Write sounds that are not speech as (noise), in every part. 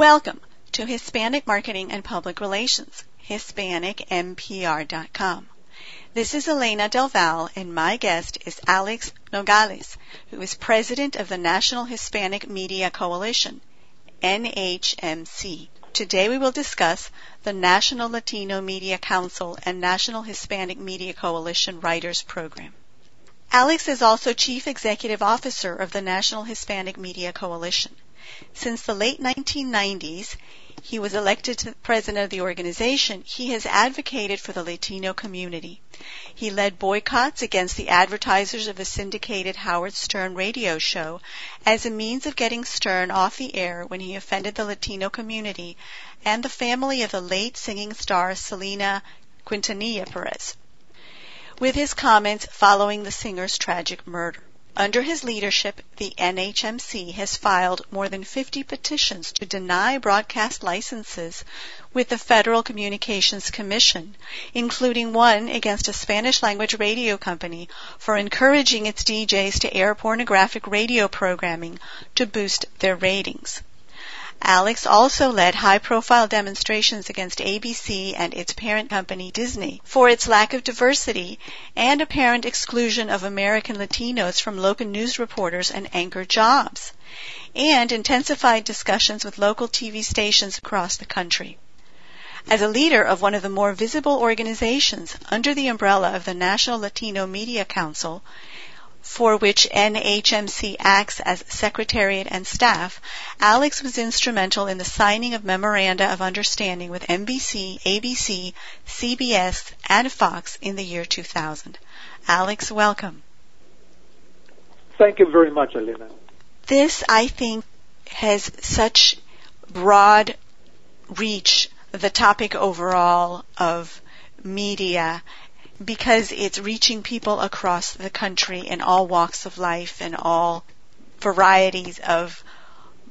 Welcome to Hispanic Marketing and Public Relations, HispanicMPR.com. This is Elena del Valle, and my guest is Alex Nogales, who is president of the National Hispanic Media Coalition, NHMC. Today we will discuss the National Latino Media Council and National Hispanic Media Coalition Writers Program. Alex is also Chief Executive Officer of the National Hispanic Media Coalition. Since the late 1990s, he was elected president of the organization, he has advocated for the Latino community. He led boycotts against the advertisers of the syndicated Howard Stern radio show as a means of getting Stern off the air when he offended the Latino community and the family of the late singing star Selena Quintanilla Perez with his comments following the singer's tragic murder. Under his leadership, the NHMC has filed more than 50 petitions to deny broadcast licenses with the Federal Communications Commission, including one against a Spanish language radio company for encouraging its DJs to air pornographic radio programming to boost their ratings. Alex also led high profile demonstrations against ABC and its parent company Disney for its lack of diversity and apparent exclusion of American Latinos from local news reporters and anchor jobs, and intensified discussions with local TV stations across the country. As a leader of one of the more visible organizations under the umbrella of the National Latino Media Council, for which NHMC acts as secretariat and staff, Alex was instrumental in the signing of memoranda of understanding with NBC, ABC, CBS, and Fox in the year 2000. Alex, welcome. Thank you very much, Elena. This, I think, has such broad reach, the topic overall of media because it's reaching people across the country in all walks of life and all varieties of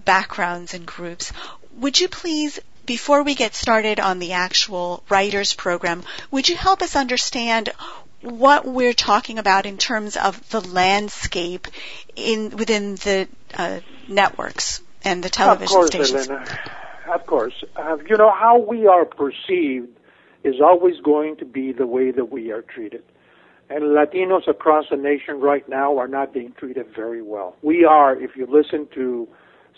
backgrounds and groups. Would you please, before we get started on the actual writers program, would you help us understand what we're talking about in terms of the landscape in within the uh, networks and the television of course, stations? Elena. Of course, uh, you know how we are perceived is always going to be the way that we are treated. And Latinos across the nation right now are not being treated very well. We are, if you listen to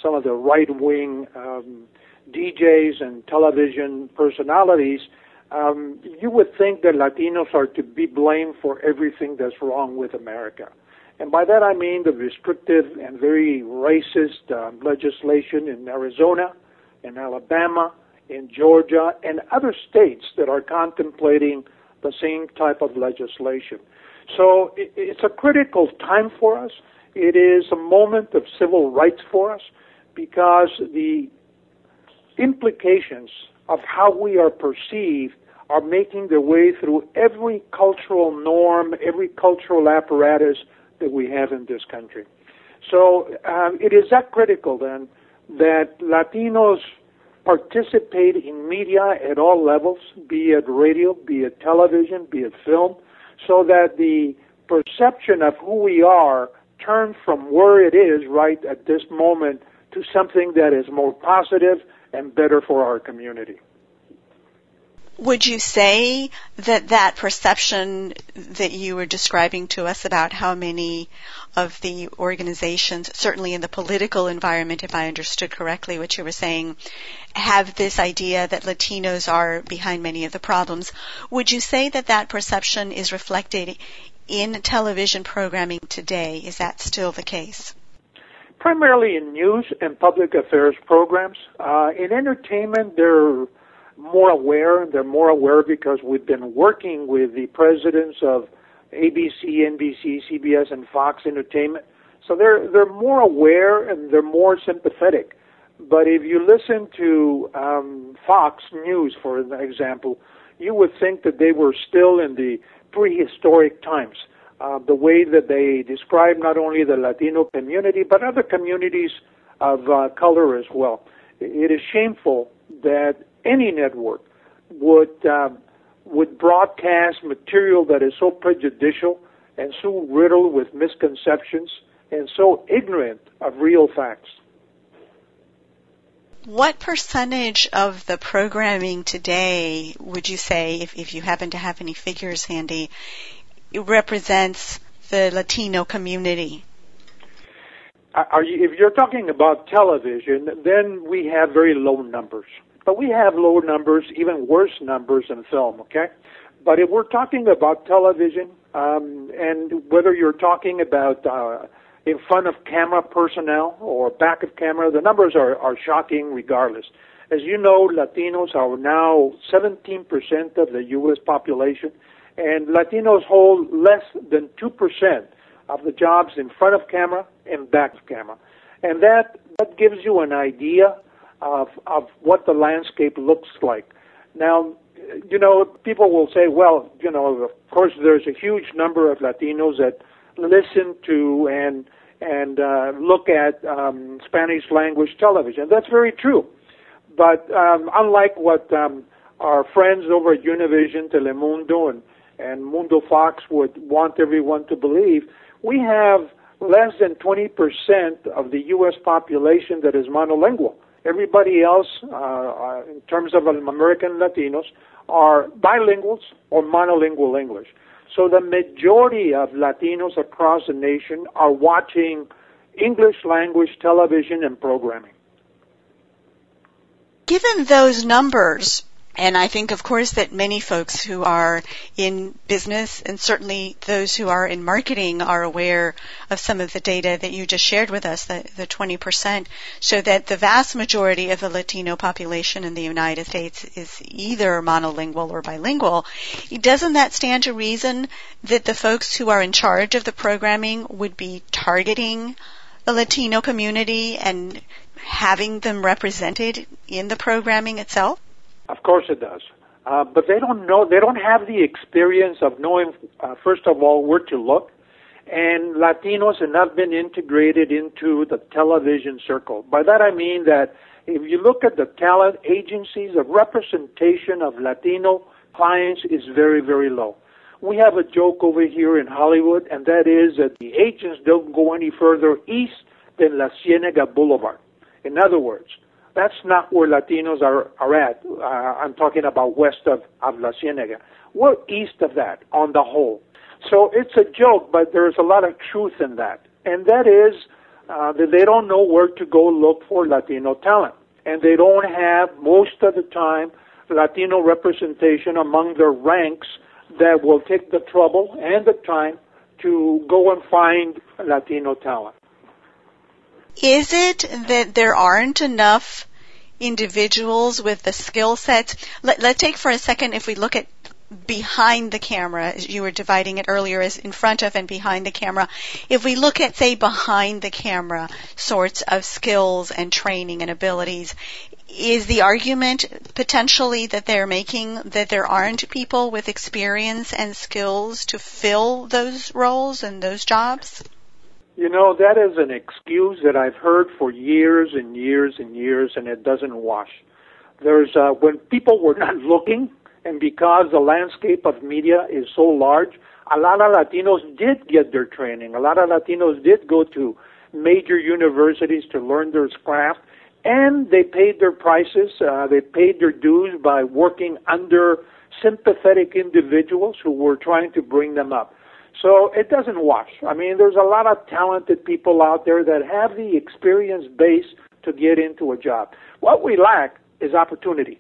some of the right wing um, DJs and television personalities, um, you would think that Latinos are to be blamed for everything that's wrong with America. And by that I mean the restrictive and very racist uh, legislation in Arizona, in Alabama, in Georgia and other states that are contemplating the same type of legislation. So it's a critical time for us. It is a moment of civil rights for us because the implications of how we are perceived are making their way through every cultural norm, every cultural apparatus that we have in this country. So um, it is that critical then that Latinos participate in media at all levels, be it radio, be it television, be it film, so that the perception of who we are turns from where it is right at this moment to something that is more positive and better for our community. Would you say that that perception that you were describing to us about how many of the organizations, certainly in the political environment, if I understood correctly what you were saying, have this idea that Latinos are behind many of the problems, would you say that that perception is reflected in television programming today? Is that still the case? Primarily in news and public affairs programs. Uh, in entertainment, there more aware. They're more aware because we've been working with the presidents of ABC, NBC, CBS, and Fox Entertainment. So they're they're more aware and they're more sympathetic. But if you listen to um, Fox News, for example, you would think that they were still in the prehistoric times. Uh, the way that they describe not only the Latino community but other communities of uh, color as well. It is shameful that any network would um, would broadcast material that is so prejudicial and so riddled with misconceptions and so ignorant of real facts. What percentage of the programming today would you say, if, if you happen to have any figures handy, represents the Latino community? Are you, if you're talking about television, then we have very low numbers. But we have lower numbers, even worse numbers in film, okay? But if we're talking about television, um, and whether you're talking about uh, in front of camera personnel or back of camera, the numbers are, are shocking regardless. As you know, Latinos are now 17% of the U.S. population, and Latinos hold less than 2% of the jobs in front of camera and back of camera. And that, that gives you an idea of, of what the landscape looks like. Now, you know, people will say, well, you know, of course there's a huge number of Latinos that listen to and and uh, look at um, Spanish language television. That's very true. But um, unlike what um, our friends over at Univision, Telemundo, and, and Mundo Fox would want everyone to believe, we have less than 20% of the U.S. population that is monolingual. Everybody else, uh, uh, in terms of American Latinos, are bilinguals or monolingual English. So the majority of Latinos across the nation are watching English language television and programming. Given those numbers, and I think, of course, that many folks who are in business and certainly those who are in marketing are aware of some of the data that you just shared with us, the, the 20%, show that the vast majority of the Latino population in the United States is either monolingual or bilingual. Doesn't that stand to reason that the folks who are in charge of the programming would be targeting the Latino community and having them represented in the programming itself? Of course it does. Uh, but they don't know, they don't have the experience of knowing, uh, first of all, where to look. And Latinos have not been integrated into the television circle. By that I mean that if you look at the talent agencies, the representation of Latino clients is very, very low. We have a joke over here in Hollywood, and that is that the agents don't go any further east than La Cienega Boulevard. In other words, that's not where Latinos are, are at. Uh, I'm talking about west of, of La Cienega. We're east of that on the whole. So it's a joke, but there's a lot of truth in that. And that is uh, that they don't know where to go look for Latino talent. And they don't have, most of the time, Latino representation among their ranks that will take the trouble and the time to go and find Latino talent. Is it that there aren't enough individuals with the skill sets? Let, let's take for a second if we look at behind the camera, as you were dividing it earlier as in front of and behind the camera. If we look at, say, behind the camera sorts of skills and training and abilities, is the argument potentially that they're making that there aren't people with experience and skills to fill those roles and those jobs? You know, that is an excuse that I've heard for years and years and years, and it doesn't wash. There's, uh, when people were not (laughs) looking, and because the landscape of media is so large, a lot of Latinos did get their training. A lot of Latinos did go to major universities to learn their craft, and they paid their prices. Uh, they paid their dues by working under sympathetic individuals who were trying to bring them up. So it doesn't wash. I mean, there's a lot of talented people out there that have the experience base to get into a job. What we lack is opportunity.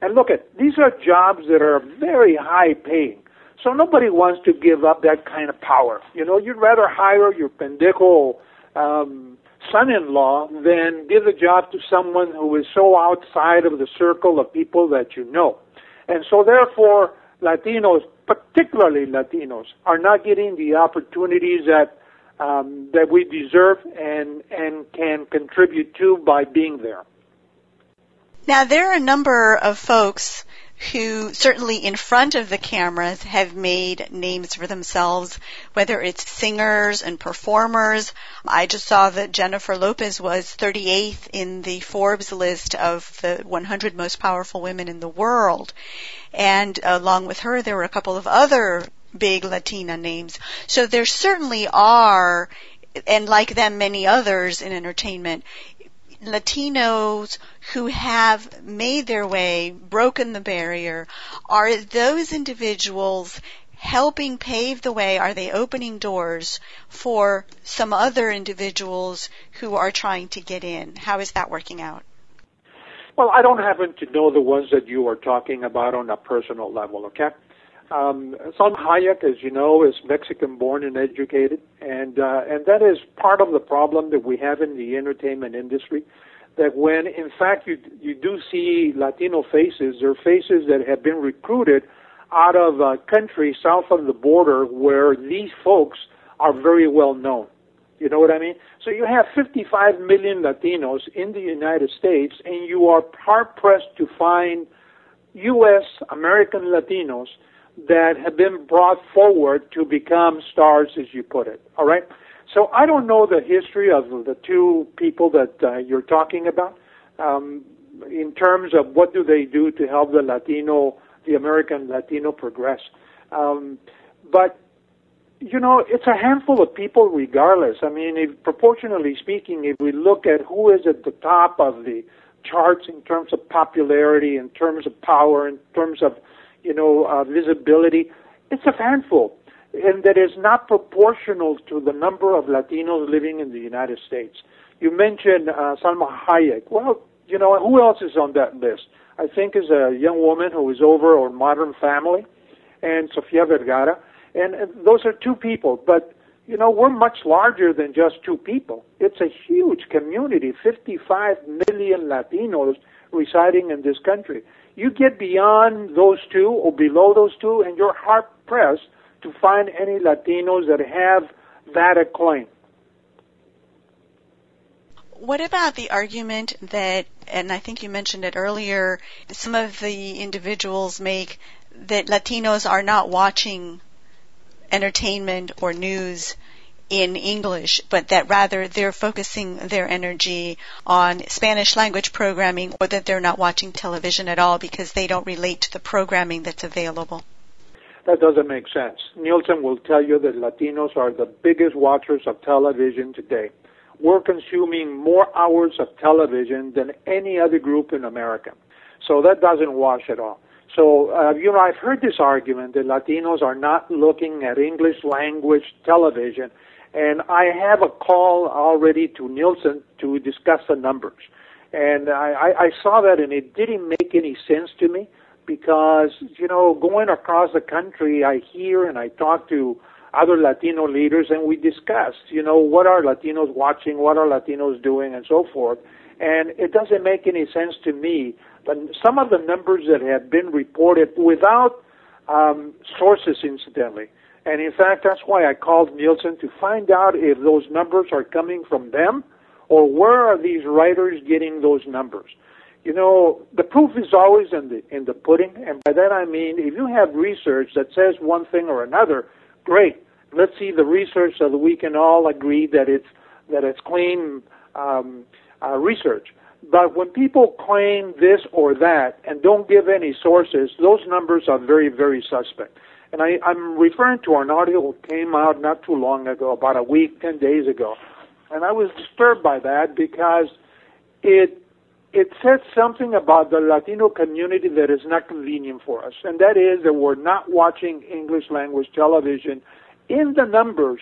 And look at these are jobs that are very high paying. So nobody wants to give up that kind of power. You know, you'd rather hire your pendejo um, son-in-law than give the job to someone who is so outside of the circle of people that you know. And so therefore, Latinos, particularly Latinos, are not getting the opportunities that um, that we deserve and and can contribute to by being there. Now there are a number of folks who certainly in front of the cameras have made names for themselves, whether it's singers and performers. I just saw that Jennifer Lopez was 38th in the Forbes list of the 100 most powerful women in the world. And along with her, there were a couple of other big Latina names. So there certainly are, and like them, many others in entertainment, Latinos who have made their way, broken the barrier, are those individuals helping pave the way? Are they opening doors for some other individuals who are trying to get in? How is that working out? Well, I don't happen to know the ones that you are talking about on a personal level, okay? Um, Salma Hayek, as you know, is Mexican-born and educated, and uh, and that is part of the problem that we have in the entertainment industry. That when, in fact, you you do see Latino faces, they're faces that have been recruited out of a country south of the border where these folks are very well known. You know what I mean? So you have 55 million Latinos in the United States, and you are hard pressed to find U.S. American Latinos that have been brought forward to become stars, as you put it. All right. So I don't know the history of the two people that uh, you're talking about um, in terms of what do they do to help the Latino, the American Latino progress. Um, but you know, it's a handful of people regardless. I mean, if, proportionally speaking, if we look at who is at the top of the charts in terms of popularity, in terms of power, in terms of you know, uh, visibility, it's a handful. And that is not proportional to the number of Latinos living in the United States. You mentioned uh, Salma Hayek. Well, you know, who else is on that list? I think is a young woman who is over on Modern Family, and Sofia Vergara, and, and those are two people. But you know, we're much larger than just two people. It's a huge community, 55 million Latinos residing in this country. You get beyond those two or below those two, and you're hard pressed to find any Latinos that have that acclaim. What about the argument that, and I think you mentioned it earlier, some of the individuals make that Latinos are not watching entertainment or news in English, but that rather they're focusing their energy on Spanish language programming or that they're not watching television at all because they don't relate to the programming that's available. That doesn't make sense. Nielsen will tell you that Latinos are the biggest watchers of television today. We're consuming more hours of television than any other group in America. So that doesn't wash at all. So, uh, you know, I've heard this argument that Latinos are not looking at English language television and I have a call already to Nielsen to discuss the numbers. And I, I, saw that and it didn't make any sense to me because, you know, going across the country, I hear and I talk to other Latino leaders and we discuss, you know, what are Latinos watching, what are Latinos doing, and so forth. And it doesn't make any sense to me. But some of the numbers that have been reported without um, sources, incidentally, and in fact, that's why I called Nielsen to find out if those numbers are coming from them or where are these writers getting those numbers. You know, the proof is always in the in the pudding, and by that I mean if you have research that says one thing or another, great. Let's see the research so that we can all agree that it's that it's clean um, uh, research. But when people claim this or that and don't give any sources, those numbers are very, very suspect. And I, I'm referring to an article that came out not too long ago, about a week, 10 days ago. And I was disturbed by that because it it said something about the Latino community that is not convenient for us, and that is that we're not watching English language television in the numbers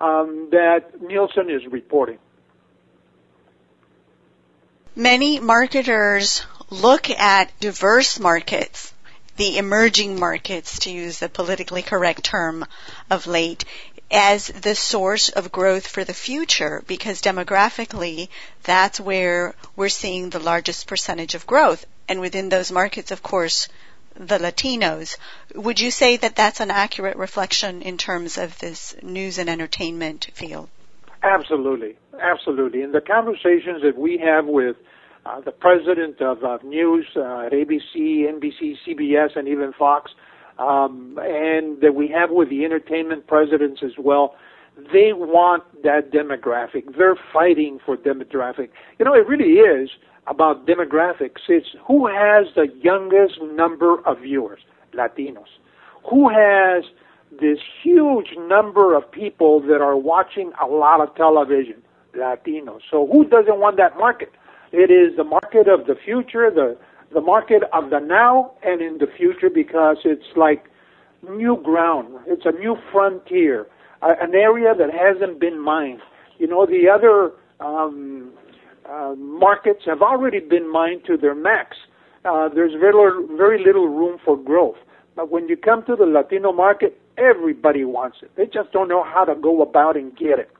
um, that Nielsen is reporting. Many marketers look at diverse markets the emerging markets, to use the politically correct term of late, as the source of growth for the future because demographically that's where we're seeing the largest percentage of growth. And within those markets, of course, the Latinos. Would you say that that's an accurate reflection in terms of this news and entertainment field? Absolutely. Absolutely. In the conversations that we have with uh, the president of uh, news uh, at ABC, NBC, CBS, and even Fox, um, and that we have with the entertainment presidents as well. They want that demographic. They're fighting for demographic. You know, it really is about demographics. It's who has the youngest number of viewers, Latinos. Who has this huge number of people that are watching a lot of television, Latinos. So who doesn't want that market? It is the market of the future, the the market of the now and in the future because it's like new ground. It's a new frontier, an area that hasn't been mined. You know, the other um, uh, markets have already been mined to their max. Uh, there's very, very little room for growth. But when you come to the Latino market, everybody wants it. They just don't know how to go about and get it.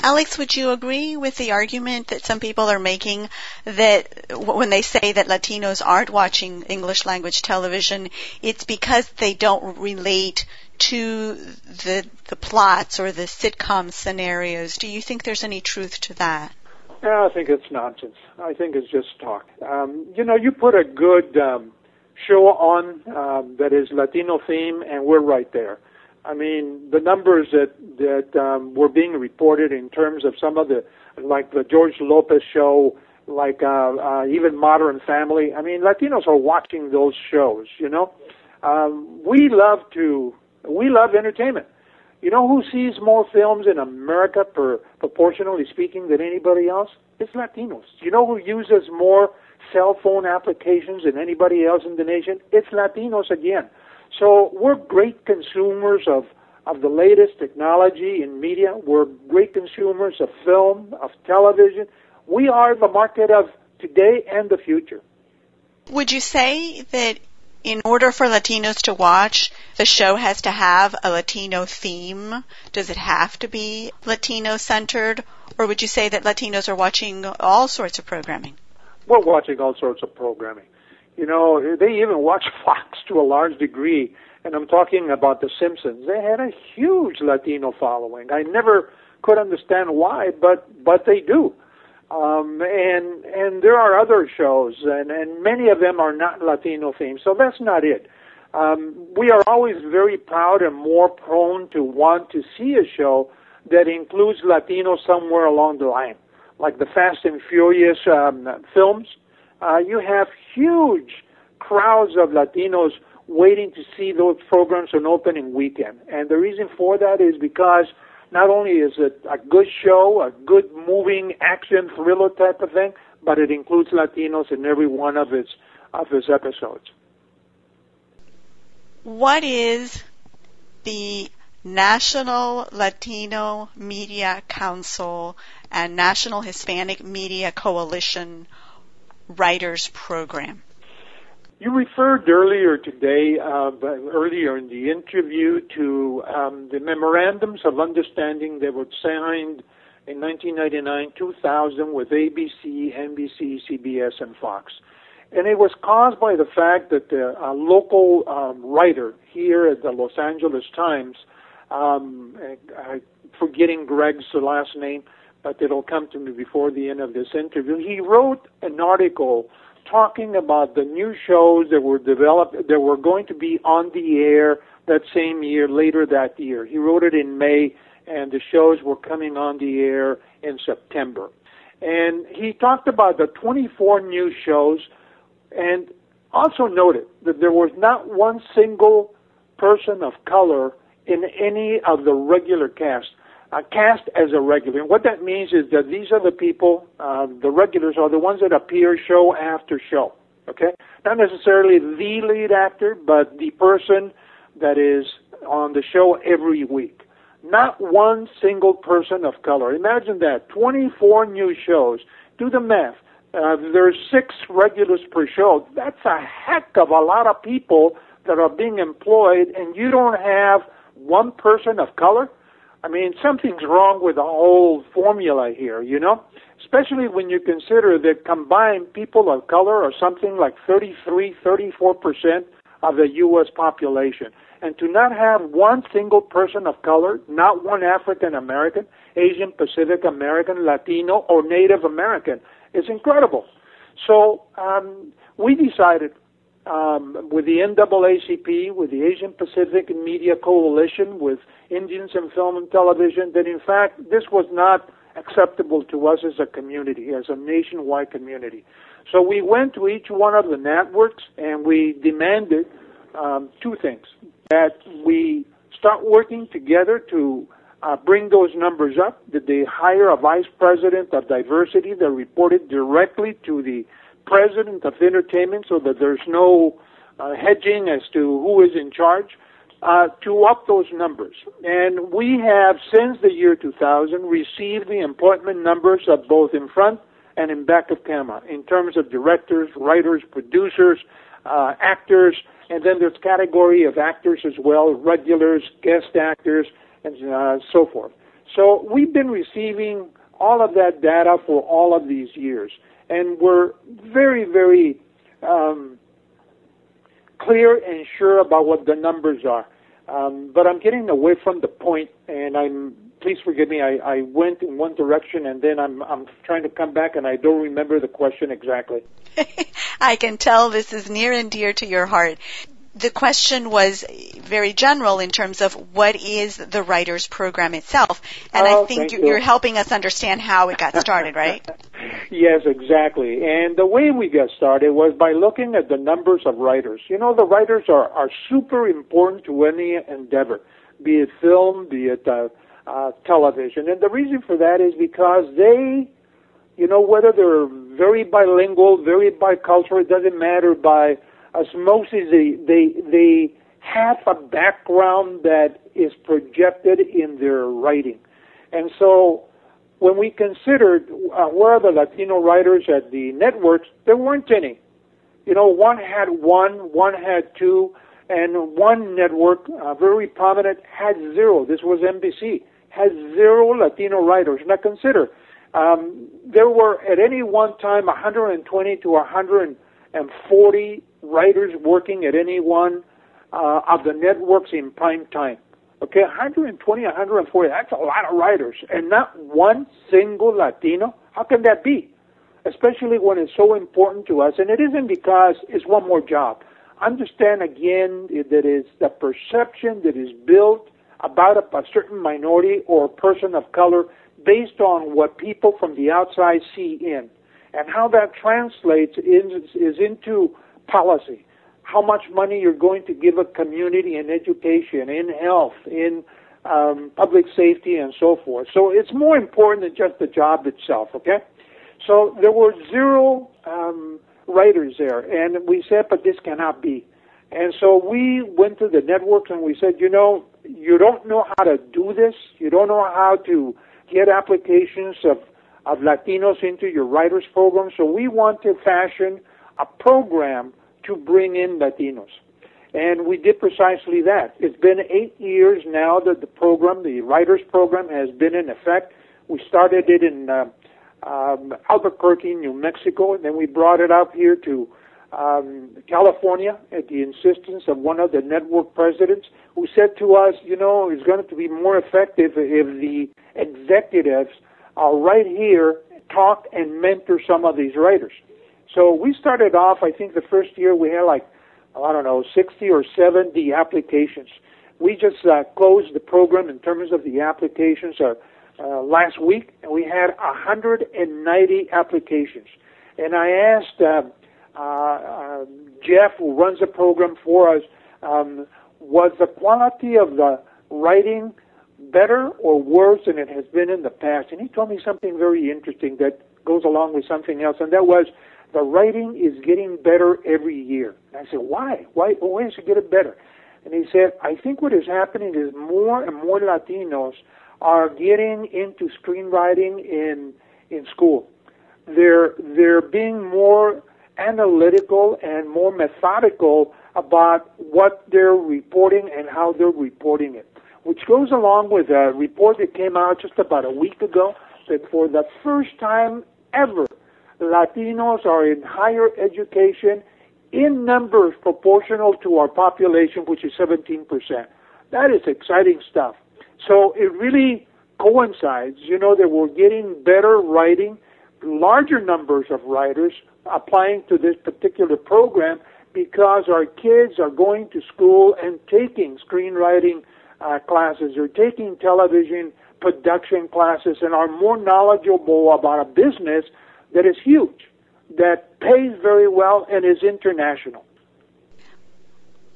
Alex, would you agree with the argument that some people are making that when they say that Latinos aren't watching English language television, it's because they don't relate to the the plots or the sitcom scenarios? Do you think there's any truth to that? Yeah, I think it's nonsense. I think it's just talk. Um, you know, you put a good um, show on um, that is Latino theme, and we're right there. I mean, the numbers that that um, were being reported in terms of some of the, like the George Lopez show, like uh, uh, even Modern Family. I mean, Latinos are watching those shows. You know, um, we love to we love entertainment. You know who sees more films in America per proportionally speaking than anybody else? It's Latinos. You know who uses more cell phone applications than anybody else in the nation? It's Latinos again. So we're great consumers of, of the latest technology in media. We're great consumers of film, of television. We are the market of today and the future. Would you say that in order for Latinos to watch, the show has to have a Latino theme? Does it have to be Latino centered? Or would you say that Latinos are watching all sorts of programming? We're watching all sorts of programming. You know, they even watch (laughs) Fox to a large degree, and I'm talking about The Simpsons. They had a huge Latino following. I never could understand why, but but they do. Um, and and there are other shows, and and many of them are not Latino themed. So that's not it. Um, we are always very proud and more prone to want to see a show that includes Latino somewhere along the line, like the Fast and Furious um, films uh, you have huge crowds of Latinos waiting to see those programs on opening weekend. And the reason for that is because not only is it a good show, a good moving action thriller type of thing, but it includes Latinos in every one of its of its episodes. What is the National Latino Media Council and National Hispanic Media Coalition Writers Program. You referred earlier today, uh, earlier in the interview, to um, the memorandums of understanding that were signed in 1999, 2000 with ABC, NBC, CBS, and Fox. And it was caused by the fact that the, a local um, writer here at the Los Angeles Times, um, I, forgetting Greg's last name, but it'll come to me before the end of this interview. He wrote an article talking about the new shows that were developed that were going to be on the air that same year, later that year. He wrote it in May, and the shows were coming on the air in September. And he talked about the 24 new shows, and also noted that there was not one single person of color in any of the regular cast uh, cast as a regular. And what that means is that these are the people, uh, the regulars are the ones that appear show after show. Okay? Not necessarily the lead actor, but the person that is on the show every week. Not one single person of color. Imagine that. 24 new shows. Do the math. Uh, there's six regulars per show. That's a heck of a lot of people that are being employed, and you don't have one person of color. I mean, something's wrong with the whole formula here, you know? Especially when you consider that combined people of color are something like 33, 34% of the U.S. population. And to not have one single person of color, not one African American, Asian Pacific American, Latino, or Native American, is incredible. So um, we decided um, with the NAACP, with the Asian Pacific Media Coalition, with Indians in Film and Television, that in fact this was not acceptable to us as a community, as a nationwide community. So we went to each one of the networks and we demanded um, two things: that we start working together to uh, bring those numbers up? that they hire a vice president of diversity that reported directly to the president of entertainment so that there's no uh, hedging as to who is in charge? Uh, to up those numbers. And we have, since the year 2000, received the employment numbers of both in front and in back of camera in terms of directors, writers, producers, uh, actors, and then there's category of actors as well, regulars, guest actors, and uh, so forth. So we've been receiving all of that data for all of these years, and we're very, very um, clear and sure about what the numbers are. Um, but I'm getting away from the point, and I'm please forgive me. I, I went in one direction, and then I'm I'm trying to come back, and I don't remember the question exactly. (laughs) I can tell this is near and dear to your heart the question was very general in terms of what is the writers program itself. And oh, i think you're, you. helping us understand how it got started right? (laughs) Yes exactly. And the way we got started was by looking at the numbers of writers. You know the writers are are super important to any endeavor be it film be it uh, uh, television. And the reason for that is because they you know whether they're very bilingual very bicultural it doesn't matter by osmosis, they, they, they have a background that is projected in their writing. And so when we considered uh, where are the Latino writers at the networks, there weren't any. You know, one had one, one had two, and one network, uh, very prominent, had zero. This was NBC, had zero Latino writers. Now consider, um, there were at any one time 120 to 140 writers working at any one uh, of the networks in prime time. Okay, 120, 140, that's a lot of writers. And not one single Latino? How can that be? Especially when it's so important to us. And it isn't because it's one more job. Understand again that is the perception that is built about a, certain minority or person of color based on what people from the outside see in. And how that translates in, is into policy, how much money you're going to give a community in education, in health, in um, public safety, and so forth. So it's more important than just the job itself, okay? So there were zero um, writers there, and we said, but this cannot be. And so we went to the networks and we said, you know, you don't know how to do this. You don't know how to get applications of, of Latinos into your writers program. So we want to fashion a program to bring in Latinos. And we did precisely that. It's been eight years now that the program, the writers program, has been in effect. We started it in uh, um, Albuquerque, New Mexico, and then we brought it up here to um, California at the insistence of one of the network presidents who said to us, you know, it's going to be more effective if the executives are right here, talk and mentor some of these writers. So we started off, I think the first year we had like, I don't know, 60 or 70 applications. We just uh, closed the program in terms of the applications uh, uh, last week, and we had 190 applications. And I asked uh, uh, uh, Jeff, who runs the program for us, um, was the quality of the writing better or worse than it has been in the past? And he told me something very interesting that goes along with something else, and that was the writing is getting better every year. And I said, why? Why, why is it better? And he said, I think what is happening is more and more Latinos are getting into screenwriting in in school. They're they're being more analytical and more methodical about what they're reporting and how they're reporting it, which goes along with a report that came out just about a week ago that for the first time ever Latinos are in higher education in numbers proportional to our population, which is 17%. That is exciting stuff. So it really coincides, you know, that we're getting better writing, larger numbers of writers applying to this particular program because our kids are going to school and taking screenwriting uh, classes or taking television production classes and are more knowledgeable about a business that is huge, that pays very well and is international.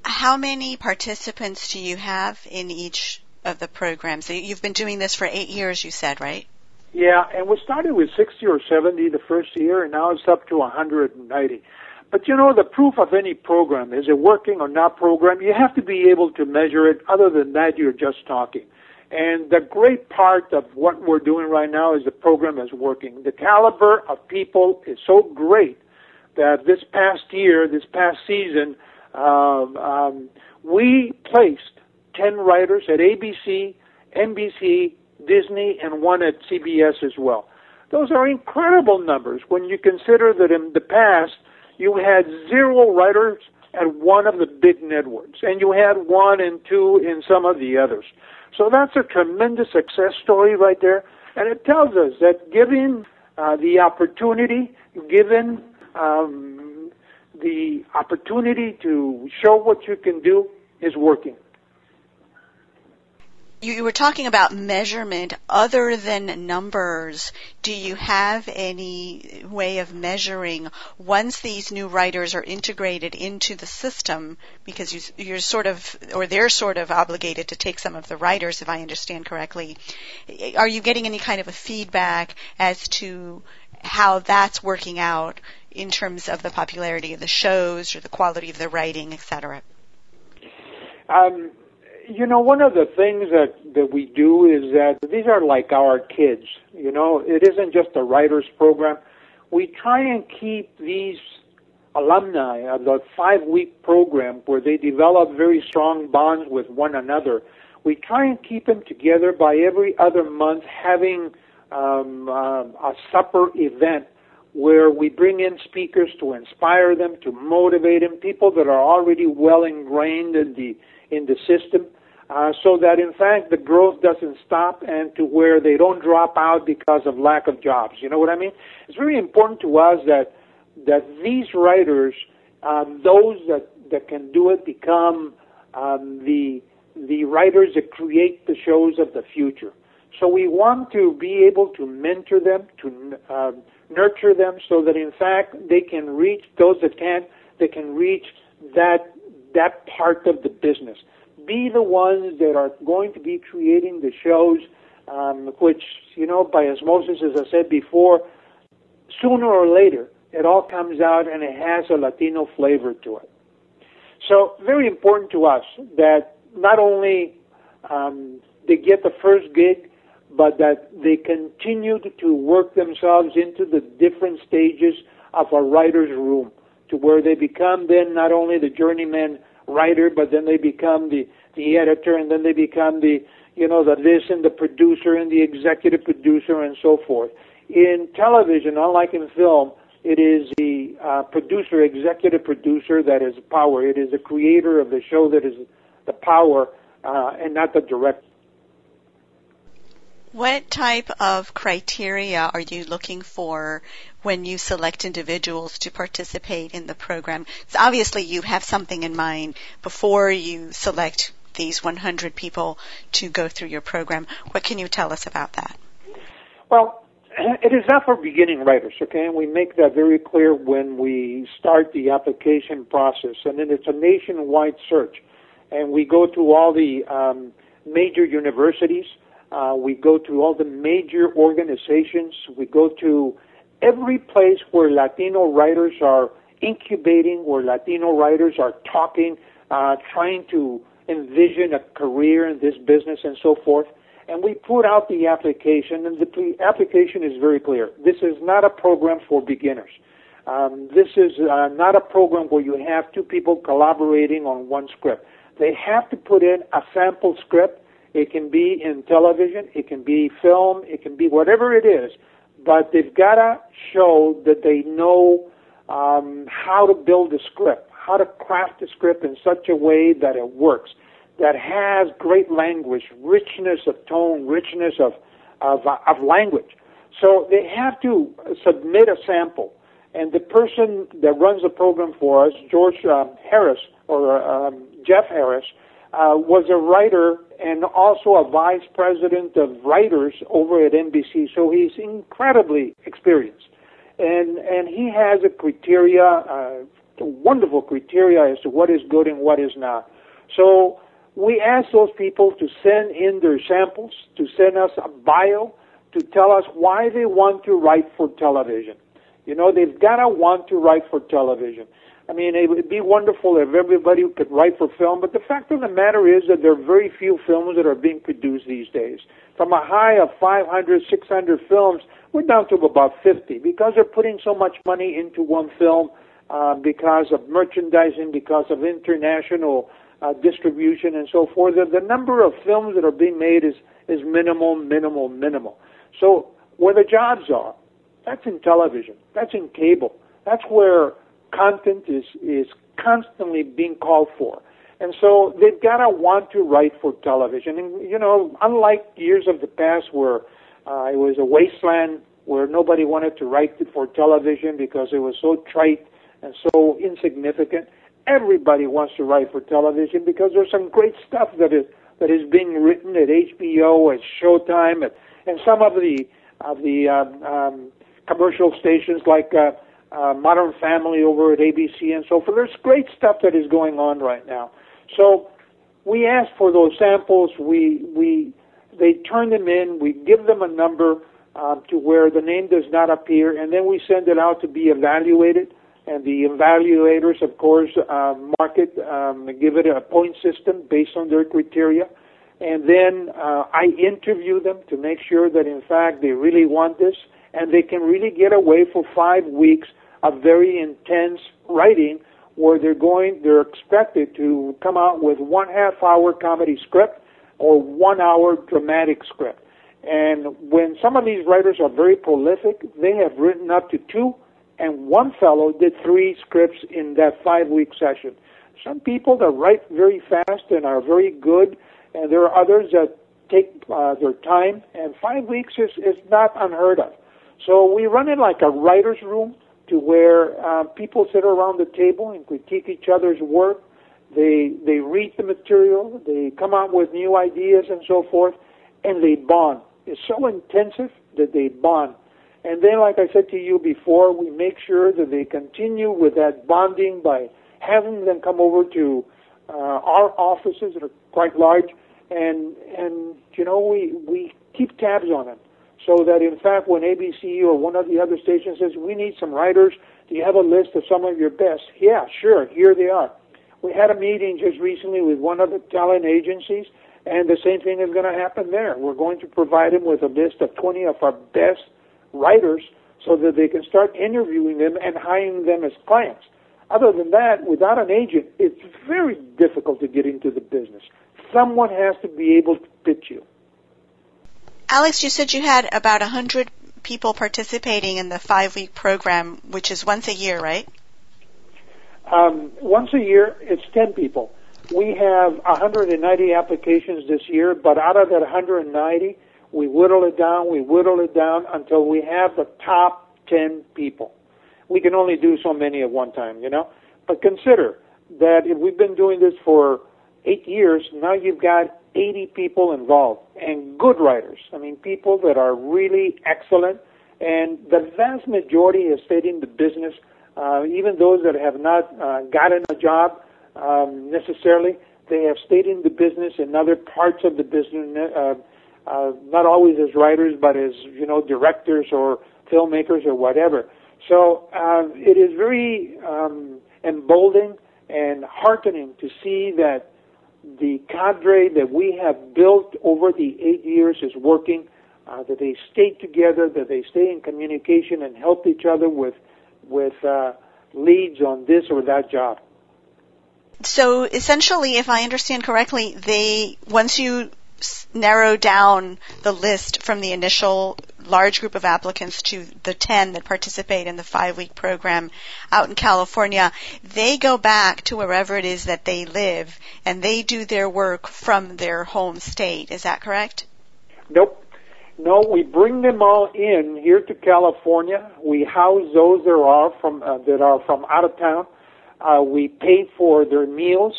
How many participants do you have in each of the programs? You've been doing this for eight years, you said, right? Yeah, and we started with 60 or 70 the first year, and now it's up to 190. But you know, the proof of any program, is it working or not program, you have to be able to measure it. Other than that, you're just talking. And the great part of what we're doing right now is the program is working. The caliber of people is so great that this past year, this past season, um, um, we placed 10 writers at ABC, NBC, Disney, and one at CBS as well. Those are incredible numbers when you consider that in the past you had zero writers at one of the big networks, and you had one and two in some of the others. So that's a tremendous success story right there, and it tells us that given uh, the opportunity, given um, the opportunity to show what you can do, is working. You were talking about measurement other than numbers. Do you have any way of measuring once these new writers are integrated into the system? Because you, are sort of, or they're sort of obligated to take some of the writers, if I understand correctly. Are you getting any kind of a feedback as to how that's working out in terms of the popularity of the shows or the quality of the writing, et cetera? Um, you know, one of the things that, that we do is that these are like our kids. You know, it isn't just a writer's program. We try and keep these alumni of the five week program where they develop very strong bonds with one another. We try and keep them together by every other month having um, uh, a supper event where we bring in speakers to inspire them, to motivate them, people that are already well ingrained in the in the system uh, so that in fact the growth doesn't stop and to where they don't drop out because of lack of jobs. You know what I mean? It's very important to us that that these writers, um, those that, that can do it, become um, the the writers that create the shows of the future. So we want to be able to mentor them, to uh, nurture them, so that in fact they can reach those that can't. They can reach that that part of the business. Be the ones that are going to be creating the shows, um, which, you know, by osmosis, as I said before, sooner or later, it all comes out and it has a Latino flavor to it. So, very important to us that not only um, they get the first gig, but that they continued to work themselves into the different stages of a writer's room to where they become then not only the journeyman writer, but then they become the the editor, and then they become the you know the this and the producer and the executive producer and so forth. In television, unlike in film, it is the uh, producer, executive producer that is power. It is the creator of the show that is the power, uh, and not the director. What type of criteria are you looking for when you select individuals to participate in the program? So obviously you have something in mind before you select these 100 people to go through your program. What can you tell us about that? Well, (clears throat) it is not for beginning writers, okay? And we make that very clear when we start the application process. And then it's a nationwide search. And we go to all the um, major universities uh, we go to all the major organizations. We go to every place where Latino writers are incubating, where Latino writers are talking, uh, trying to envision a career in this business and so forth. And we put out the application, and the application is very clear. This is not a program for beginners. Um, this is uh, not a program where you have two people collaborating on one script. They have to put in a sample script it can be in television, it can be film, it can be whatever it is, but they've got to show that they know um, how to build a script, how to craft a script in such a way that it works, that has great language, richness of tone, richness of of, uh, of language. So they have to submit a sample, and the person that runs the program for us, George um, Harris or um, Jeff Harris, uh, was a writer and also a vice president of writers over at NBC. So he's incredibly experienced, and and he has a criteria, uh, a wonderful criteria as to what is good and what is not. So we ask those people to send in their samples, to send us a bio, to tell us why they want to write for television. You know, they've got to want to write for television. I mean, it would be wonderful if everybody could write for film, but the fact of the matter is that there are very few films that are being produced these days. From a high of 500, 600 films, we're down to about 50 because they're putting so much money into one film uh, because of merchandising, because of international uh, distribution, and so forth. The, the number of films that are being made is is minimal, minimal, minimal. So where the jobs are, that's in television. That's in cable. That's where content is is constantly being called for. And so they've got to want to write for television. And, you know, unlike years of the past where uh, it was a wasteland where nobody wanted to write for television because it was so trite and so insignificant, everybody wants to write for television because there's some great stuff that is that is being written at HBO, at Showtime, at, and some of the of the um, um, commercial stations like uh, uh, Modern Family over at ABC and so forth. There's great stuff that is going on right now. So we ask for those samples. We we they turn them in. We give them a number um, to where the name does not appear, and then we send it out to be evaluated. And the evaluators, of course, uh, mark it, um, give it a point system based on their criteria. And then uh, I interview them to make sure that, in fact, they really want this and they can really get away for five weeks of very intense writing where they're going, they're expected to come out with one half hour comedy script or one hour dramatic script. And when some of these writers are very prolific, they have written up to two, and one fellow did three scripts in that five week session. Some people that write very fast and are very good, and there are others that take uh, their time, and five weeks is, is not unheard of. So we run it like a writer's room to where uh, people sit around the table and critique each other's work. They they read the material, they come out with new ideas and so forth, and they bond. It's so intensive that they bond. And then, like I said to you before, we make sure that they continue with that bonding by having them come over to uh, our offices that are quite large, and and you know we we keep tabs on them so that in fact when ABC or one of the other stations says we need some writers, do you have a list of some of your best? Yeah, sure, here they are. We had a meeting just recently with one of the talent agencies, and the same thing is going to happen there. We're going to provide them with a list of 20 of our best writers so that they can start interviewing them and hiring them as clients. Other than that, without an agent, it's very difficult to get into the business. Someone has to be able to pitch you. Alex, you said you had about a 100 people participating in the five week program, which is once a year, right? Um, once a year, it's 10 people. We have 190 applications this year, but out of that 190, we whittle it down, we whittle it down until we have the top 10 people. We can only do so many at one time, you know? But consider that if we've been doing this for eight years, now you've got 80 people involved and good writers. I mean, people that are really excellent. And the vast majority have stayed in the business, uh, even those that have not uh, gotten a job um, necessarily. They have stayed in the business in other parts of the business, uh, uh, not always as writers, but as you know, directors or filmmakers or whatever. So uh, it is very um, emboldening and heartening to see that the cadre that we have built over the eight years is working, uh, that they stay together, that they stay in communication and help each other with, with uh, leads on this or that job. So essentially, if I understand correctly, they once you narrow down the list from the initial large group of applicants to the 10 that participate in the five week program out in California, they go back to wherever it is that they live and they do their work from their home state. Is that correct? Nope. No, we bring them all in here to California. We house those that are from uh, that are from out of town. Uh, we pay for their meals.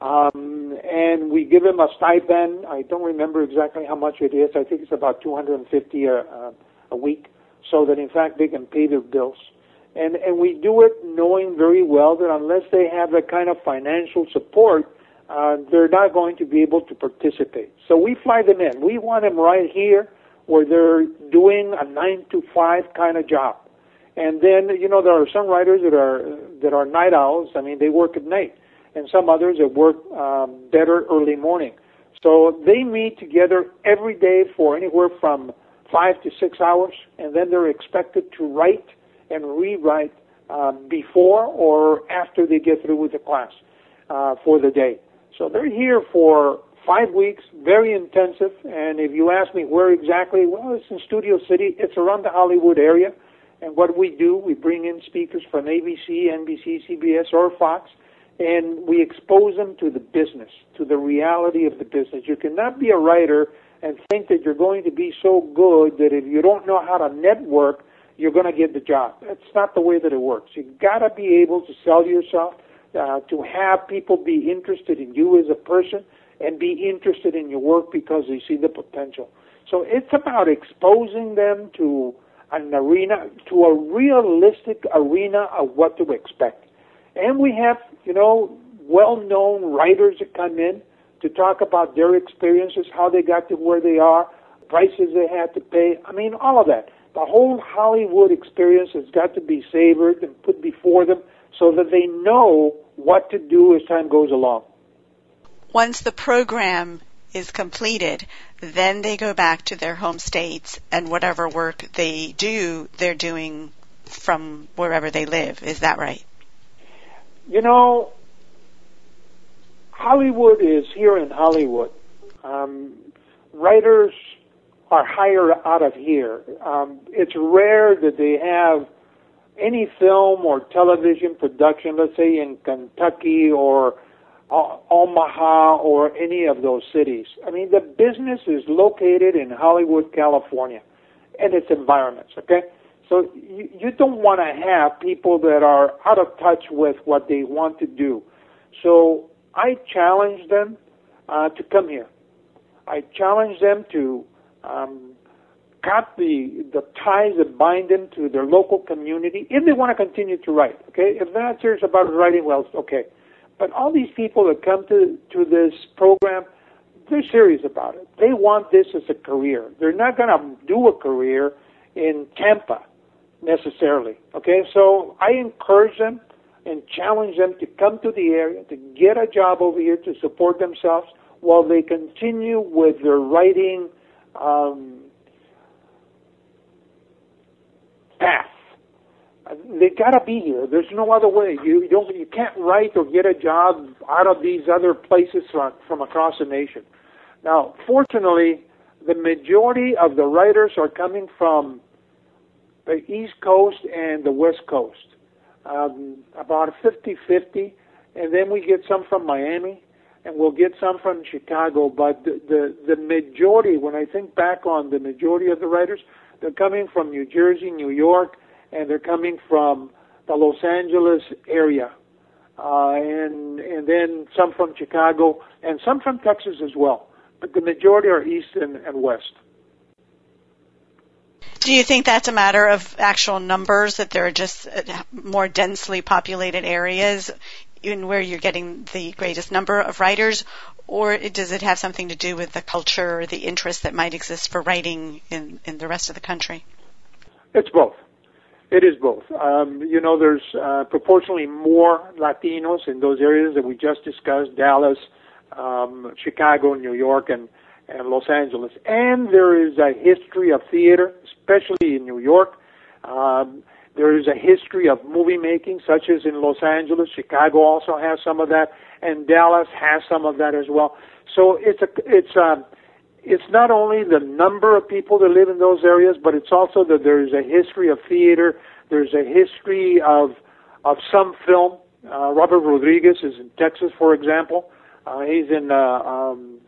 Um, and we give them a stipend. I don't remember exactly how much it is. I think it's about 250 a, a, a week, so that in fact they can pay their bills. And and we do it knowing very well that unless they have that kind of financial support, uh, they're not going to be able to participate. So we fly them in. We want them right here where they're doing a nine to five kind of job. And then, you know, there are some writers that are that are night owls. I mean, they work at night, and some others that work um, better early morning. So they meet together every day for anywhere from five to six hours, and then they're expected to write and rewrite uh, before or after they get through with the class uh, for the day. So they're here for five weeks, very intensive. And if you ask me where exactly, well, it's in Studio City. It's around the Hollywood area. And what we do, we bring in speakers from ABC, NBC, CBS, or Fox, and we expose them to the business, to the reality of the business. You cannot be a writer and think that you're going to be so good that if you don't know how to network, you're going to get the job. That's not the way that it works. You've got to be able to sell yourself, uh, to have people be interested in you as a person and be interested in your work because they see the potential. So it's about exposing them to an arena, to a realistic arena of what to expect. And we have, you know, well-known writers that come in to talk about their experiences, how they got to where they are, prices they had to pay. I mean, all of that. The whole Hollywood experience has got to be savored and put before them so that they know what to do as time goes along. Once the program is completed, then they go back to their home states and whatever work they do, they're doing from wherever they live. Is that right? You know, Hollywood is here in Hollywood. Um, writers are hired out of here. Um, it's rare that they have any film or television production, let's say in Kentucky or Omaha or any of those cities. I mean, the business is located in Hollywood, California, and its environments. Okay, so you, you don't want to have people that are out of touch with what they want to do. So I challenge them uh, to come here. I challenge them to um, cut the the ties that bind them to their local community if they want to continue to write. Okay, if they're not serious about writing, well, okay. But all these people that come to, to this program, they're serious about it. They want this as a career. They're not going to do a career in Tampa necessarily. Okay, so I encourage them and challenge them to come to the area, to get a job over here to support themselves while they continue with their writing um, path they gotta be here. There's no other way. You, you don't, you can't write or get a job out of these other places from, from across the nation. Now, fortunately, the majority of the writers are coming from the East Coast and the West Coast, um, about 50-50, and then we get some from Miami, and we'll get some from Chicago. But the, the the majority, when I think back on the majority of the writers, they're coming from New Jersey, New York, and they're coming from the Los Angeles area, uh, and and then some from Chicago and some from Texas as well. But the majority are east and, and west. Do you think that's a matter of actual numbers that there are just uh, more densely populated areas in where you're getting the greatest number of writers, or does it have something to do with the culture or the interest that might exist for writing in, in the rest of the country? It's both. It is both. Um, you know, there's uh, proportionally more Latinos in those areas that we just discussed, Dallas, um, Chicago, New York, and, and Los Angeles. And there is a history of theater, especially in New York. Um, there is a history of movie making, such as in Los Angeles. Chicago also has some of that, and Dallas has some of that as well. So it's a it's a um, it's not only the number of people that live in those areas, but it's also that there's a history of theater. There's a history of of some film. Uh, Robert Rodriguez is in Texas, for example. Uh, he's in, uh, um,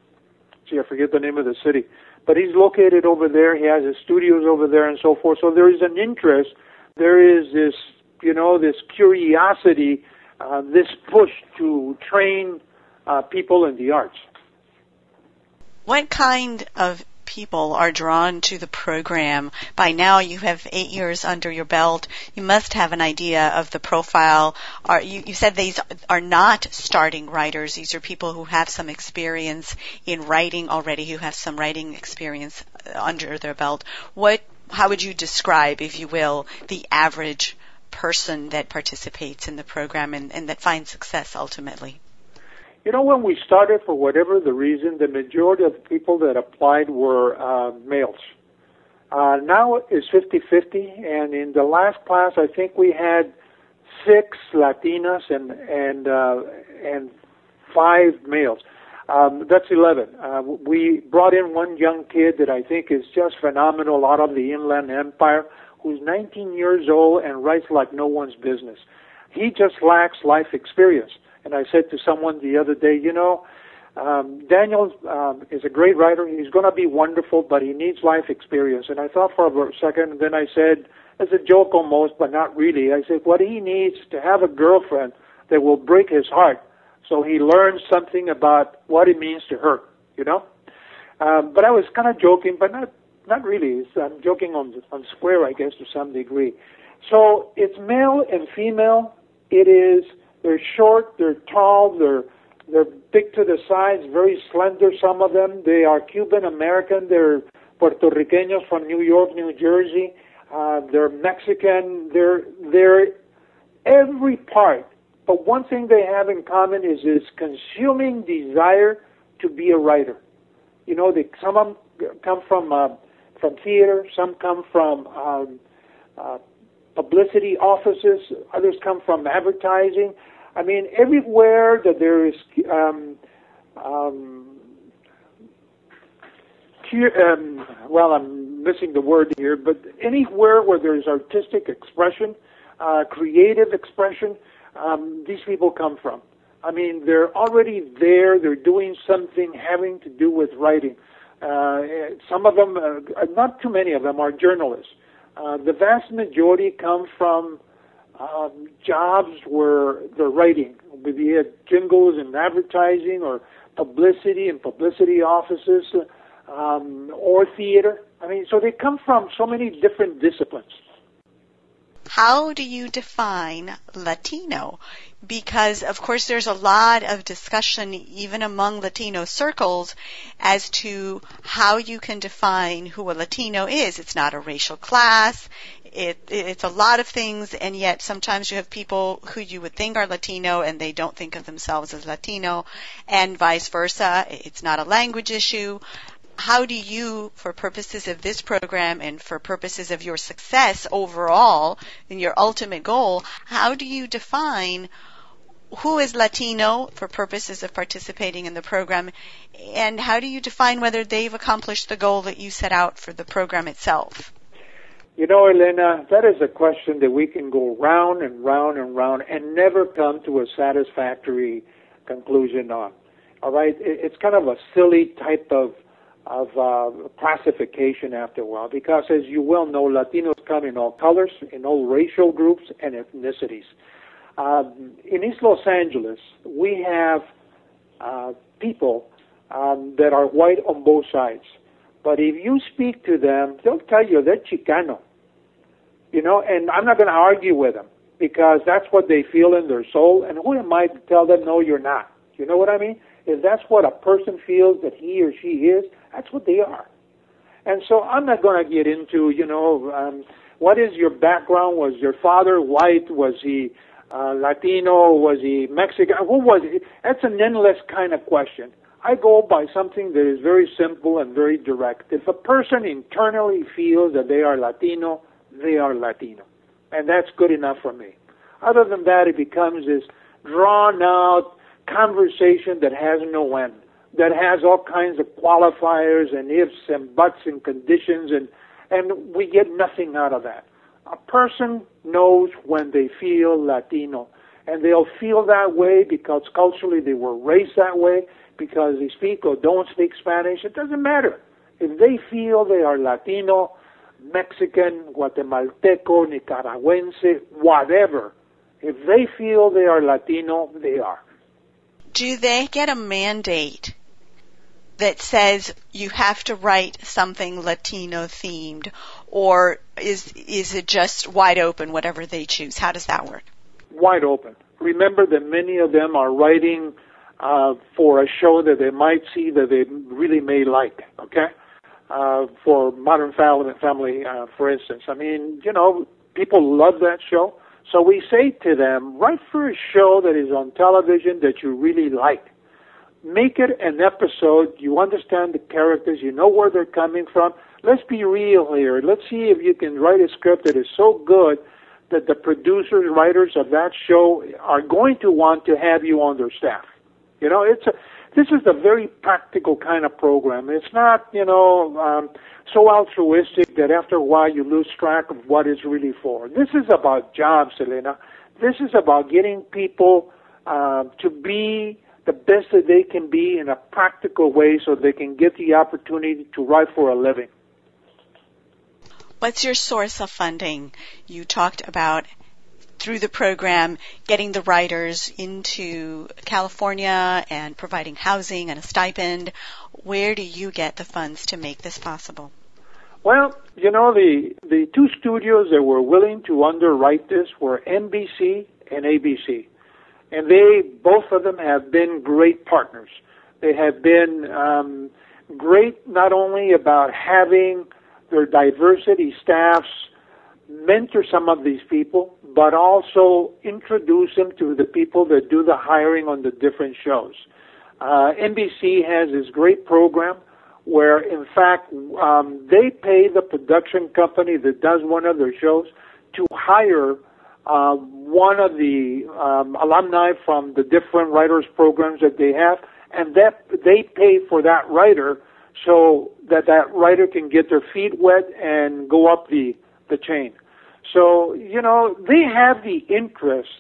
I forget the name of the city, but he's located over there. He has his studios over there and so forth. So there is an interest. There is this, you know, this curiosity, uh, this push to train uh, people in the arts. What kind of people are drawn to the program? By now you have eight years under your belt. You must have an idea of the profile. Are, you, you said these are not starting writers. These are people who have some experience in writing already, who have some writing experience uh, under their belt. What, how would you describe, if you will, the average person that participates in the program and, and that finds success ultimately? You know, when we started, for whatever the reason, the majority of the people that applied were uh, males. Uh, now it's 50-50, and in the last class, I think we had six Latinas and and uh, and five males. Um, that's 11. Uh, we brought in one young kid that I think is just phenomenal out of the Inland Empire, who's 19 years old and writes like no one's business. He just lacks life experience. And I said to someone the other day, you know, um, Daniel um, is a great writer. He's going to be wonderful, but he needs life experience. And I thought for a second, and then I said, as a joke almost, but not really, I said, what he needs to have a girlfriend that will break his heart so he learns something about what it means to hurt, you know? Um, but I was kind of joking, but not not really. I'm joking on on square, I guess, to some degree. So it's male and female. It is they're short, they're tall, they're they're big to the sides, very slender. Some of them. They are Cuban American. They're Puerto Ricanos from New York, New Jersey. Uh, they're Mexican. They're they're every part. But one thing they have in common is this consuming desire to be a writer. You know, they, some of them come from uh, from theater. Some come from um, uh, publicity offices. Others come from advertising. I mean, everywhere that there is um, um, um, well, I'm missing the word here, but anywhere where there's artistic expression, uh, creative expression, um, these people come from. I mean, they're already there. They're doing something having to do with writing. Uh, some of them, uh, not too many of them, are journalists. Uh, the vast majority come from um, jobs where they're writing, be it jingles and advertising or publicity and publicity offices um, or theater. I mean, so they come from so many different disciplines. How do you define Latino? Because of course there's a lot of discussion even among Latino circles as to how you can define who a Latino is. It's not a racial class. It, it's a lot of things and yet sometimes you have people who you would think are Latino and they don't think of themselves as Latino and vice versa. It's not a language issue how do you, for purposes of this program and for purposes of your success overall and your ultimate goal, how do you define who is Latino for purposes of participating in the program and how do you define whether they've accomplished the goal that you set out for the program itself? You know, Elena, that is a question that we can go round and round and round and never come to a satisfactory conclusion on. All right? It's kind of a silly type of of uh, classification after a while because, as you well know, Latinos come in all colors, in all racial groups and ethnicities. Um, in East Los Angeles, we have uh, people um, that are white on both sides. But if you speak to them, they'll tell you they're Chicano. You know, and I'm not going to argue with them because that's what they feel in their soul. And who am I to tell them, no, you're not? You know what I mean? If that's what a person feels that he or she is, that's what they are. And so I'm not going to get into, you know, um, what is your background? Was your father white? Was he uh, Latino? Was he Mexican? Who was he? That's an endless kind of question. I go by something that is very simple and very direct. If a person internally feels that they are Latino, they are Latino. And that's good enough for me. Other than that, it becomes this drawn out conversation that has no end, that has all kinds of qualifiers and ifs and buts and conditions, and, and we get nothing out of that. A person knows when they feel Latino, and they'll feel that way because culturally they were raised that way, because they speak or don't speak Spanish. It doesn't matter. If they feel they are Latino, Mexican, Guatemalteco, Nicaragüense, whatever, if they feel they are Latino, they are do they get a mandate that says you have to write something Latino themed, or is is it just wide open, whatever they choose? How does that work? Wide open. Remember that many of them are writing uh, for a show that they might see that they really may like. Okay, uh, for Modern Family, uh, for instance. I mean, you know, people love that show. So we say to them, write for a show that is on television that you really like. Make it an episode. You understand the characters. You know where they're coming from. Let's be real here. Let's see if you can write a script that is so good that the producers, writers of that show are going to want to have you on their staff. You know, it's a, this is a very practical kind of program. It's not, you know, um, so altruistic that after a while you lose track of what it's really for. This is about jobs, Elena. This is about getting people uh, to be the best that they can be in a practical way so they can get the opportunity to write for a living. What's your source of funding? You talked about through the program getting the writers into California and providing housing and a stipend. Where do you get the funds to make this possible? Well, you know, the, the two studios that were willing to underwrite this were NBC and ABC. And they, both of them have been great partners. They have been um, great not only about having their diversity staffs mentor some of these people, but also introduce them to the people that do the hiring on the different shows. Uh, NBC has this great program where, in fact, um, they pay the production company that does one of their shows to hire uh, one of the um, alumni from the different writers programs that they have, and that they pay for that writer so that that writer can get their feet wet and go up the the chain. So you know they have the interest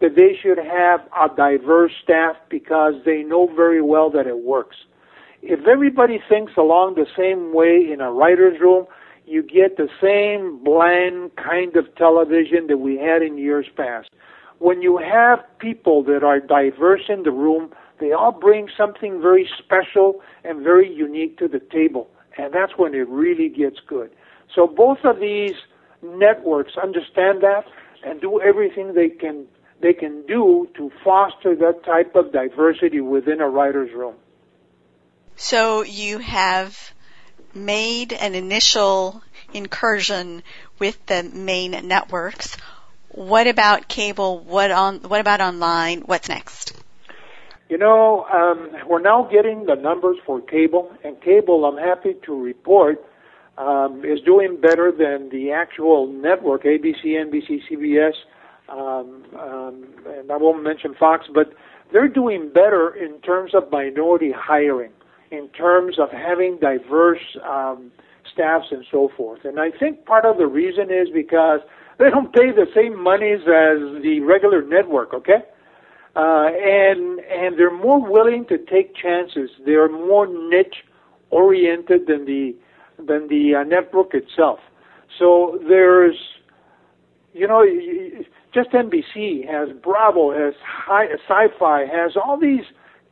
that they should have a diverse staff because they know very well that it works. If everybody thinks along the same way in a writer's room, you get the same bland kind of television that we had in years past. When you have people that are diverse in the room, they all bring something very special and very unique to the table. And that's when it really gets good. So both of these networks understand that and do everything they can they can do to foster that type of diversity within a writer's room. So you have made an initial incursion with the main networks. What about cable? What on? What about online? What's next? You know, um, we're now getting the numbers for cable, and cable, I'm happy to report, um, is doing better than the actual network, ABC, NBC, CBS, um, um, and I won't mention Fox, but they're doing better in terms of minority hiring in terms of having diverse um, staffs and so forth. And I think part of the reason is because they don't pay the same monies as the regular network, okay? Uh, and and they're more willing to take chances. They're more niche oriented than the than the uh, network itself. So there's, you know, just NBC has Bravo, has High, Sci-Fi, has all these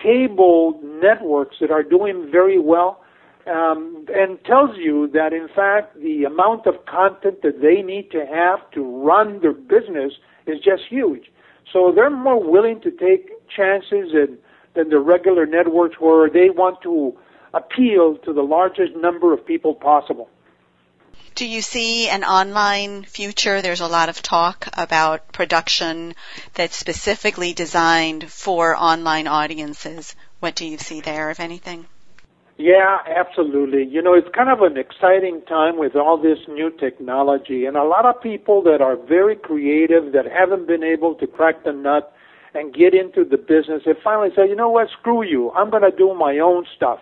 cable networks that are doing very well um, and tells you that in fact the amount of content that they need to have to run their business is just huge. So they're more willing to take chances than, than the regular networks where they want to appeal to the largest number of people possible. Do you see an online future? There's a lot of talk about production that's specifically designed for online audiences. What do you see there, if anything? Yeah, absolutely. You know, it's kind of an exciting time with all this new technology and a lot of people that are very creative that haven't been able to crack the nut and get into the business have finally said, you know what, screw you. I'm going to do my own stuff.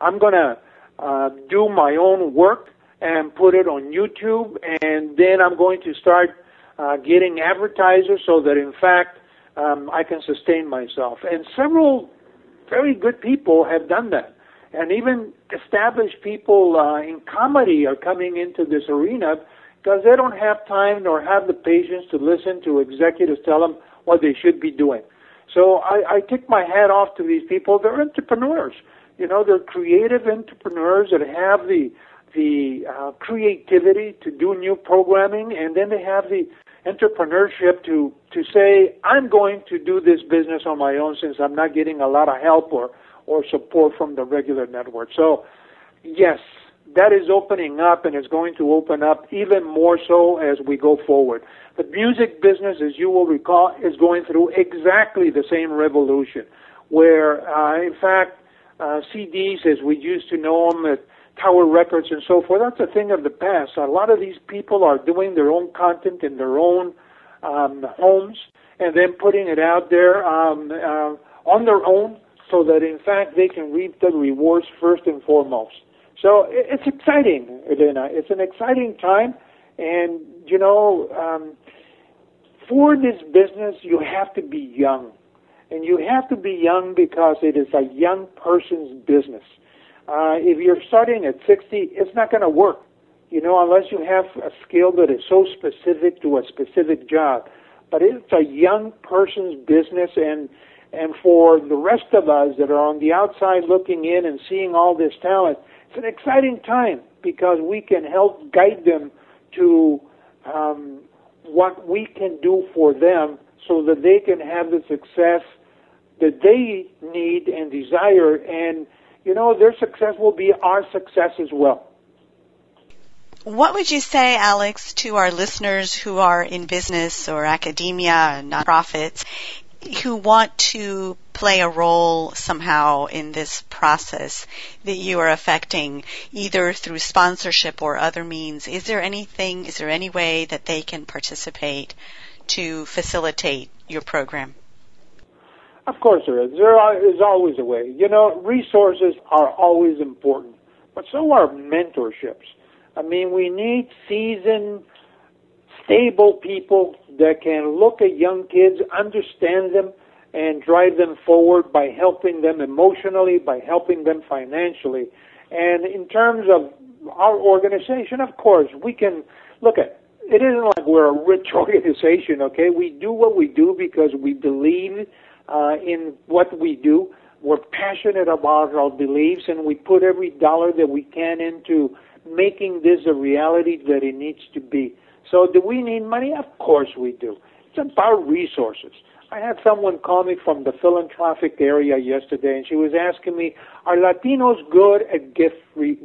I'm going to uh, do my own work and put it on YouTube, and then I'm going to start uh, getting advertisers so that in fact um, I can sustain myself. And several very good people have done that, and even established people uh, in comedy are coming into this arena because they don't have time nor have the patience to listen to executives tell them what they should be doing. So I, I take my hat off to these people. They're entrepreneurs. You know, they're creative entrepreneurs that have the the uh, creativity to do new programming, and then they have the entrepreneurship to to say, I'm going to do this business on my own since I'm not getting a lot of help or or support from the regular network. So, yes, that is opening up and is going to open up even more so as we go forward. The music business, as you will recall, is going through exactly the same revolution, where, uh, in fact, uh, CDs, as we used to know them at Tower Records and so forth, that's a thing of the past. A lot of these people are doing their own content in their own um, homes and then putting it out there um, uh, on their own so that, in fact, they can reap the rewards first and foremost. So it's exciting, Elena. It's an exciting time, and you know, um, for this business, you have to be young, and you have to be young because it is a young person's business. Uh, if you're starting at 60, it's not going to work, you know, unless you have a skill that is so specific to a specific job. But it's a young person's business, and and for the rest of us that are on the outside looking in and seeing all this talent, it's an exciting time because we can help guide them to um, what we can do for them so that they can have the success that they need and desire. And, you know, their success will be our success as well. What would you say, Alex, to our listeners who are in business or academia and nonprofits who want to play a role somehow in this process that you are affecting, either through sponsorship or other means, is there anything, is there any way that they can participate to facilitate your program? Of course there is. There is always a way. You know, resources are always important, but so are mentorships. I mean, we need seasoned, stable people that can look at young kids, understand them, and drive them forward by helping them emotionally, by helping them financially. And in terms of our organization, of course, we can look at it isn't like we're a rich organization, okay? We do what we do because we believe uh, in what we do. We're passionate about our beliefs, and we put every dollar that we can into making this a reality that it needs to be. So do we need money? Of course we do. It's about resources. I had someone call me from the philanthropic area yesterday, and she was asking me, "Are Latinos good at gift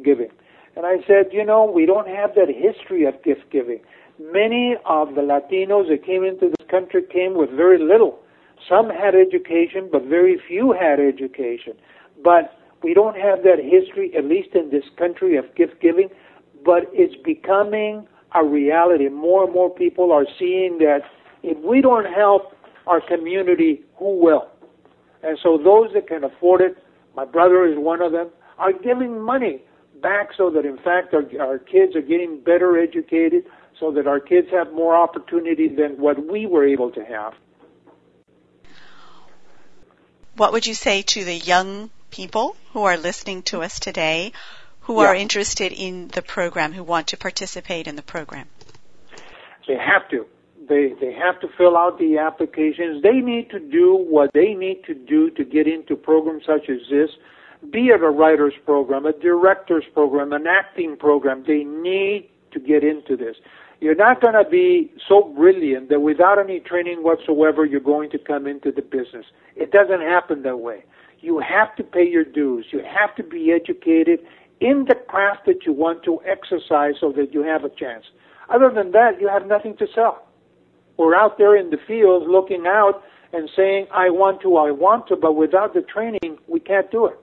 giving?" And I said, "You know, we don't have that history of gift giving. Many of the Latinos that came into this country came with very little. Some had education, but very few had education. But we don't have that history, at least in this country, of gift giving. But it's becoming a reality. More and more people are seeing that if we don't help our community, who will? And so those that can afford it, my brother is one of them, are giving money back so that in fact our, our kids are getting better educated, so that our kids have more opportunity than what we were able to have. What would you say to the young people who are listening to us today who yeah. are interested in the program, who want to participate in the program? They have to. They they have to fill out the applications. They need to do what they need to do to get into programs such as this, be it a writer's program, a director's program, an acting program. They need to get into this. You're not going to be so brilliant that without any training whatsoever, you're going to come into the business. It doesn't happen that way. You have to pay your dues. You have to be educated in the craft that you want to exercise so that you have a chance. Other than that, you have nothing to sell. We're out there in the field looking out and saying, I want to, I want to, but without the training, we can't do it.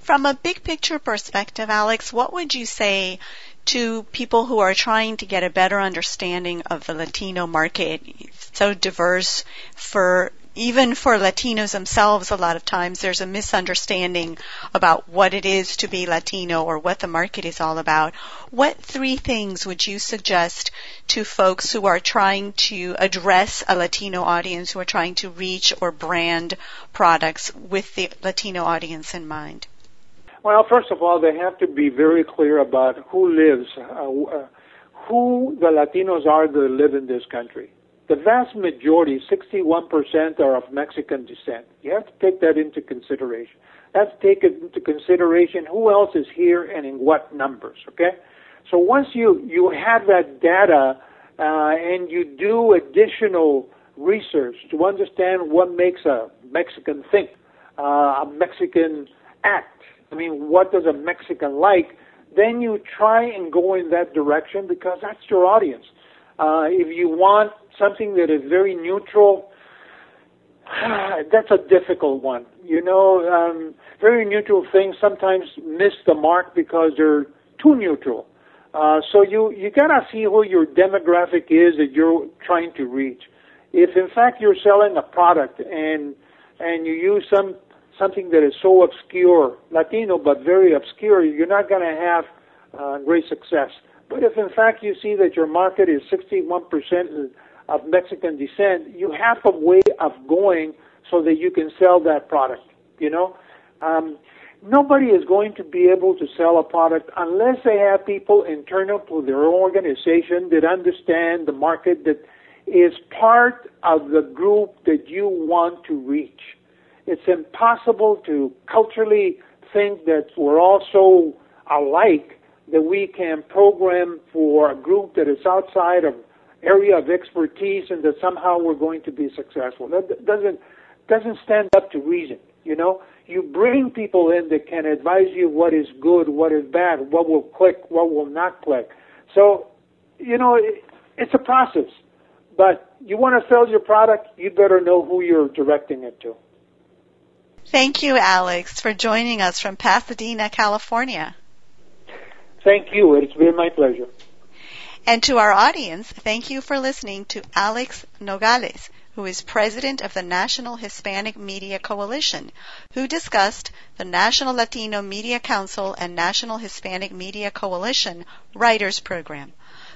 From a big picture perspective, Alex, what would you say to people who are trying to get a better understanding of the Latino market? It's so diverse for even for Latinos themselves, a lot of times there's a misunderstanding about what it is to be Latino or what the market is all about. What three things would you suggest to folks who are trying to address a Latino audience, who are trying to reach or brand products with the Latino audience in mind? Well, first of all, they have to be very clear about who lives, uh, uh, who the Latinos are that live in this country the vast majority, 61%, are of Mexican descent. You have to take that into consideration. Let's take it into consideration who else is here and in what numbers, okay? So once you, you have that data uh, and you do additional research to understand what makes a Mexican think, uh, a Mexican act, I mean, what does a Mexican like, then you try and go in that direction because that's your audience. Uh, if you want something that is very neutral, (sighs) that's a difficult one. You know, um, very neutral things sometimes miss the mark because they're too neutral. Uh, so you you gotta see who your demographic is that you're trying to reach. If in fact you're selling a product and and you use some something that is so obscure, Latino but very obscure, you're not gonna have uh, great success. But if in fact you see that your market is 61% of Mexican descent, you have a way of going so that you can sell that product. You know, um, nobody is going to be able to sell a product unless they have people internal to their organization that understand the market that is part of the group that you want to reach. It's impossible to culturally think that we're all so alike that we can program for a group that is outside of area of expertise and that somehow we're going to be successful. That doesn't doesn't stand up to reason. You know, you bring people in that can advise you what is good, what is bad, what will click, what will not click. So, you know, it, it's a process. But you want to sell your product, you better know who you're directing it to. Thank you, Alex, for joining us from Pasadena, California. Thank you. It's been my pleasure. And to our audience, thank you for listening to Alex Nogales, who is president of the National Hispanic Media Coalition, who discussed the National Latino Media Council and National Hispanic Media Coalition Writers Program.